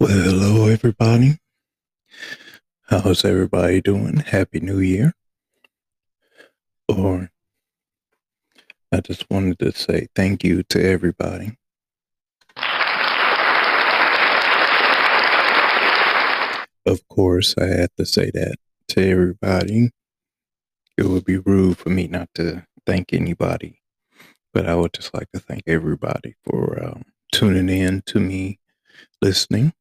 Well, hello, everybody. How's everybody doing? Happy New Year. Or I just wanted to say thank you to everybody. Of course, I had to say that to everybody. It would be rude for me not to thank anybody, but I would just like to thank everybody for um, tuning in to me, listening.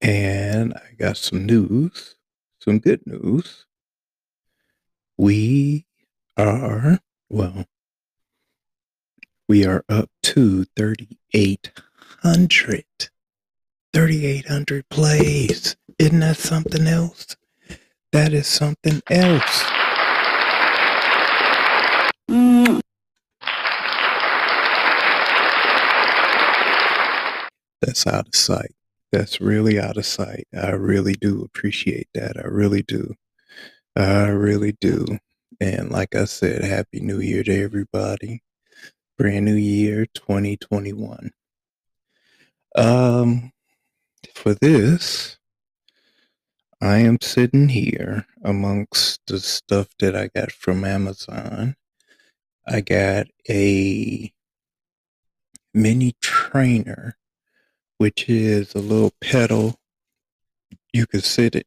And I got some news, some good news. We are, well, we are up to 3,800. 3,800 plays. Isn't that something else? That is something else. That's out of sight. That's really out of sight. I really do appreciate that. I really do. I really do. And like I said, Happy New Year to everybody. Brand new year 2021. Um, for this, I am sitting here amongst the stuff that I got from Amazon. I got a mini trainer, which is a little pedal. You could sit it,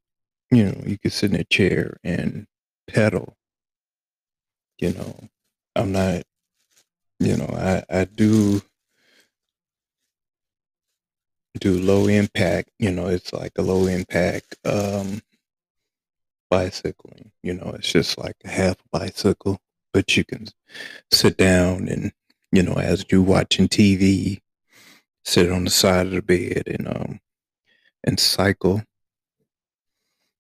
you know, you could sit in a chair and pedal. You know, I'm not, you know, I, I do do low impact, you know, it's like a low impact um bicycling. You know, it's just like a half bicycle, but you can sit down and, you know, as you watching TV, sit on the side of the bed and um and cycle.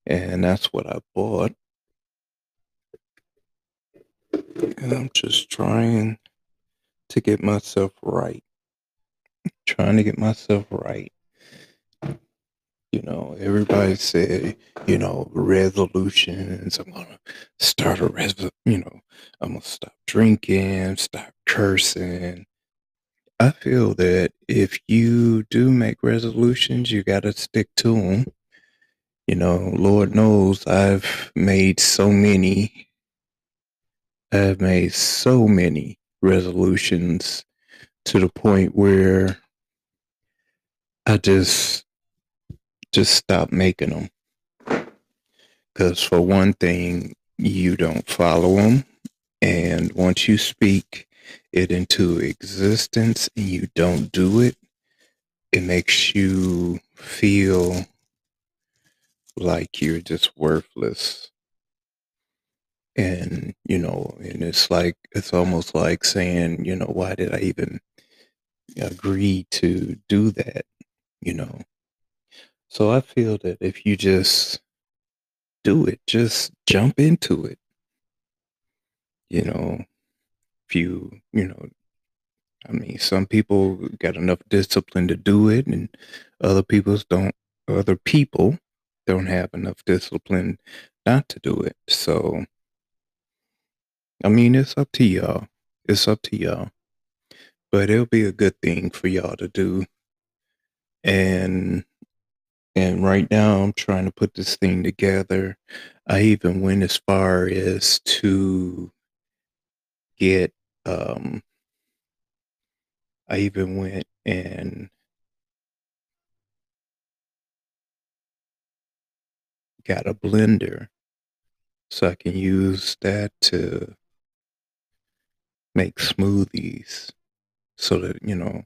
And that's what I bought. And I'm just trying to get myself right. Trying to get myself right. You know, everybody said, you know, resolutions. I'm gonna start a res. You know, I'm gonna stop drinking, stop cursing. I feel that if you do make resolutions, you got to stick to them. You know, Lord knows I've made so many. I've made so many resolutions to the point where I just just stop making them. Because for one thing, you don't follow them, and once you speak it into existence and you don't do it, it makes you feel like you're just worthless. And, you know, and it's like, it's almost like saying, you know, why did I even agree to do that? You know? So I feel that if you just do it, just jump into it. You know, you, you know, I mean, some people got enough discipline to do it, and other people's don't. Other people don't have enough discipline not to do it. So, I mean, it's up to y'all. It's up to y'all. But it'll be a good thing for y'all to do. And and right now I'm trying to put this thing together. I even went as far as to get um I even went and got a blender so I can use that to make smoothies so that, you know,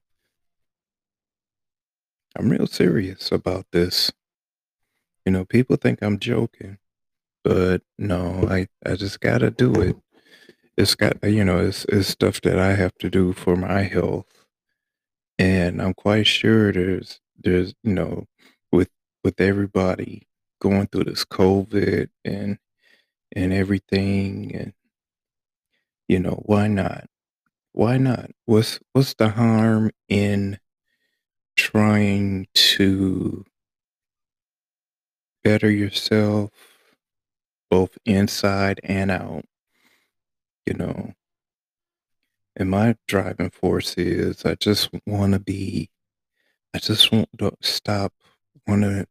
I'm real serious about this. You know, people think I'm joking, but no, I, I just gotta do it. It's got, uh, you know, it's, it's stuff that I have to do for my health. And I'm quite sure there's, there's, you know, with, with everybody going through this COVID and, and everything and, you know, why not? Why not? What's, what's the harm in trying to better yourself both inside and out, you know. And my driving force is I just want to be I just want to stop wanting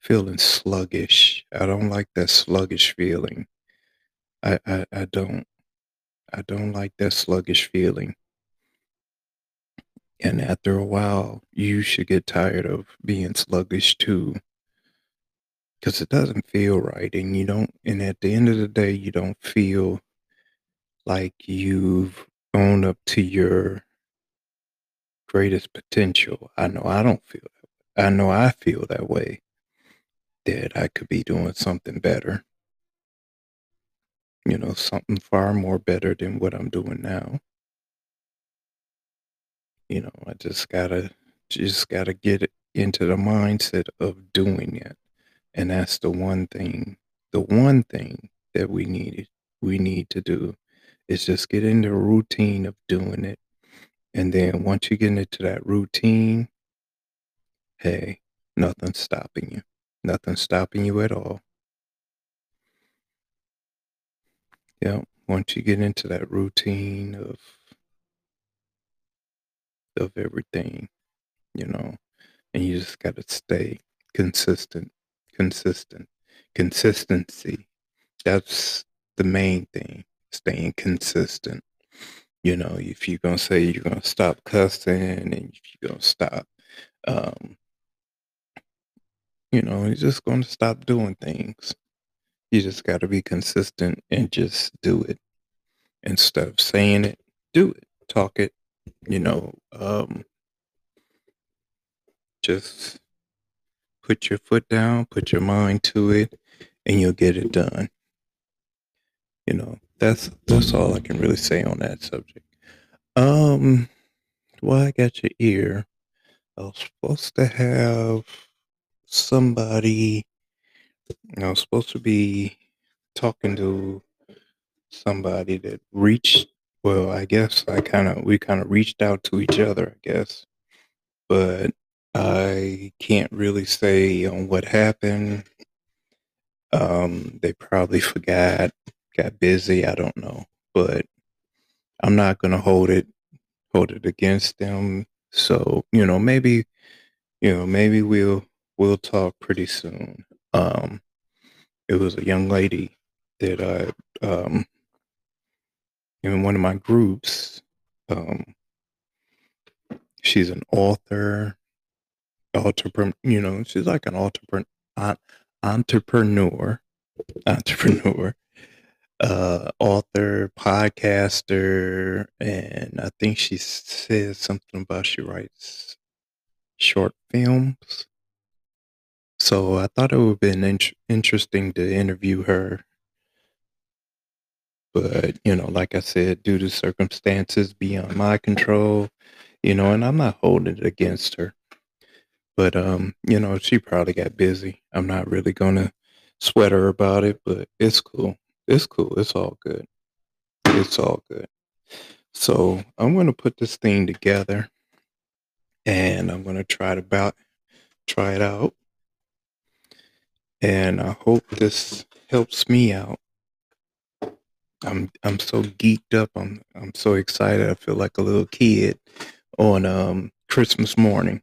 feeling sluggish. I don't like that sluggish feeling. I, I, I don't I don't like that sluggish feeling. And after a while, you should get tired of being sluggish too. Because it doesn't feel right. And you don't, and at the end of the day, you don't feel like you've owned up to your greatest potential. I know I don't feel that. I know I feel that way. That I could be doing something better. You know, something far more better than what I'm doing now. You know, I just gotta just gotta get into the mindset of doing it. And that's the one thing, the one thing that we needed we need to do is just get into a routine of doing it. And then once you get into that routine, hey, nothing's stopping you. Nothing's stopping you at all. Yeah, once you get into that routine of of everything, you know, and you just got to stay consistent, consistent, consistency. That's the main thing, staying consistent. You know, if you're to say you're to stop cussing and if you're to stop, um, you know, you're just to stop doing things. You just got to be consistent and just do it. Instead of saying it, do it, talk it, you know, um, just put your foot down, put your mind to it, and you'll get it done. You know, that's that's all I can really say on that subject. Um, well, I got your ear. I was supposed to have somebody. I was supposed to be talking to somebody that reached well, I guess I kind of we kind of reached out to each other, I guess, but I can't really say on what happened. Um, they probably forgot, got busy. I don't know, but I'm not gonna hold it hold it against them. So you know, maybe you know, maybe we'll we'll talk pretty soon. Um, it was a young lady that I um in one of my groups. Um, she's an author, entrepreneur. You know, she's like an entrepreneur, entrepreneur, entrepreneur, uh, author, podcaster, and I think she says something about she writes short films. So I thought it would have been in- interesting to interview her but, you know, like I said, due to circumstances beyond my control, you know, and I'm not holding it against her. But um, you know, she probably got busy. I'm not really gonna sweat her about it, but it's cool. It's cool. It's all good. It's all good. So I'm gonna put this thing together and I'm gonna try to about try it out. And I hope this helps me out I'm I'm so geeked up. I'm I'm so excited. I feel like a little kid on um Christmas morning.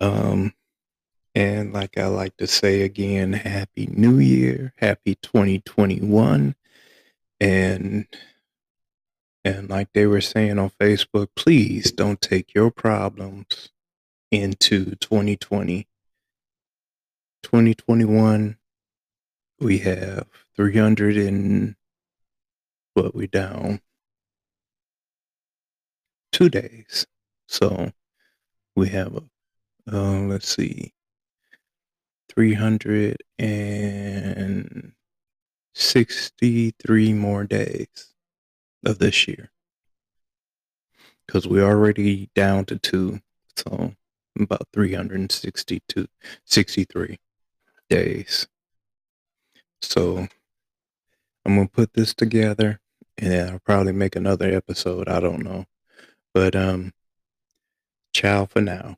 Um and like I like to say again, happy new year, happy 2021. And and like they were saying on Facebook, please don't take your problems into 2020. 2021 we have 300 and what we down two days. So we have a uh, let's see 363 more days of this year because we're already down to two so about 362 63 days so I'm gonna put this together and I'll probably make another episode. I don't know. But um ciao for now.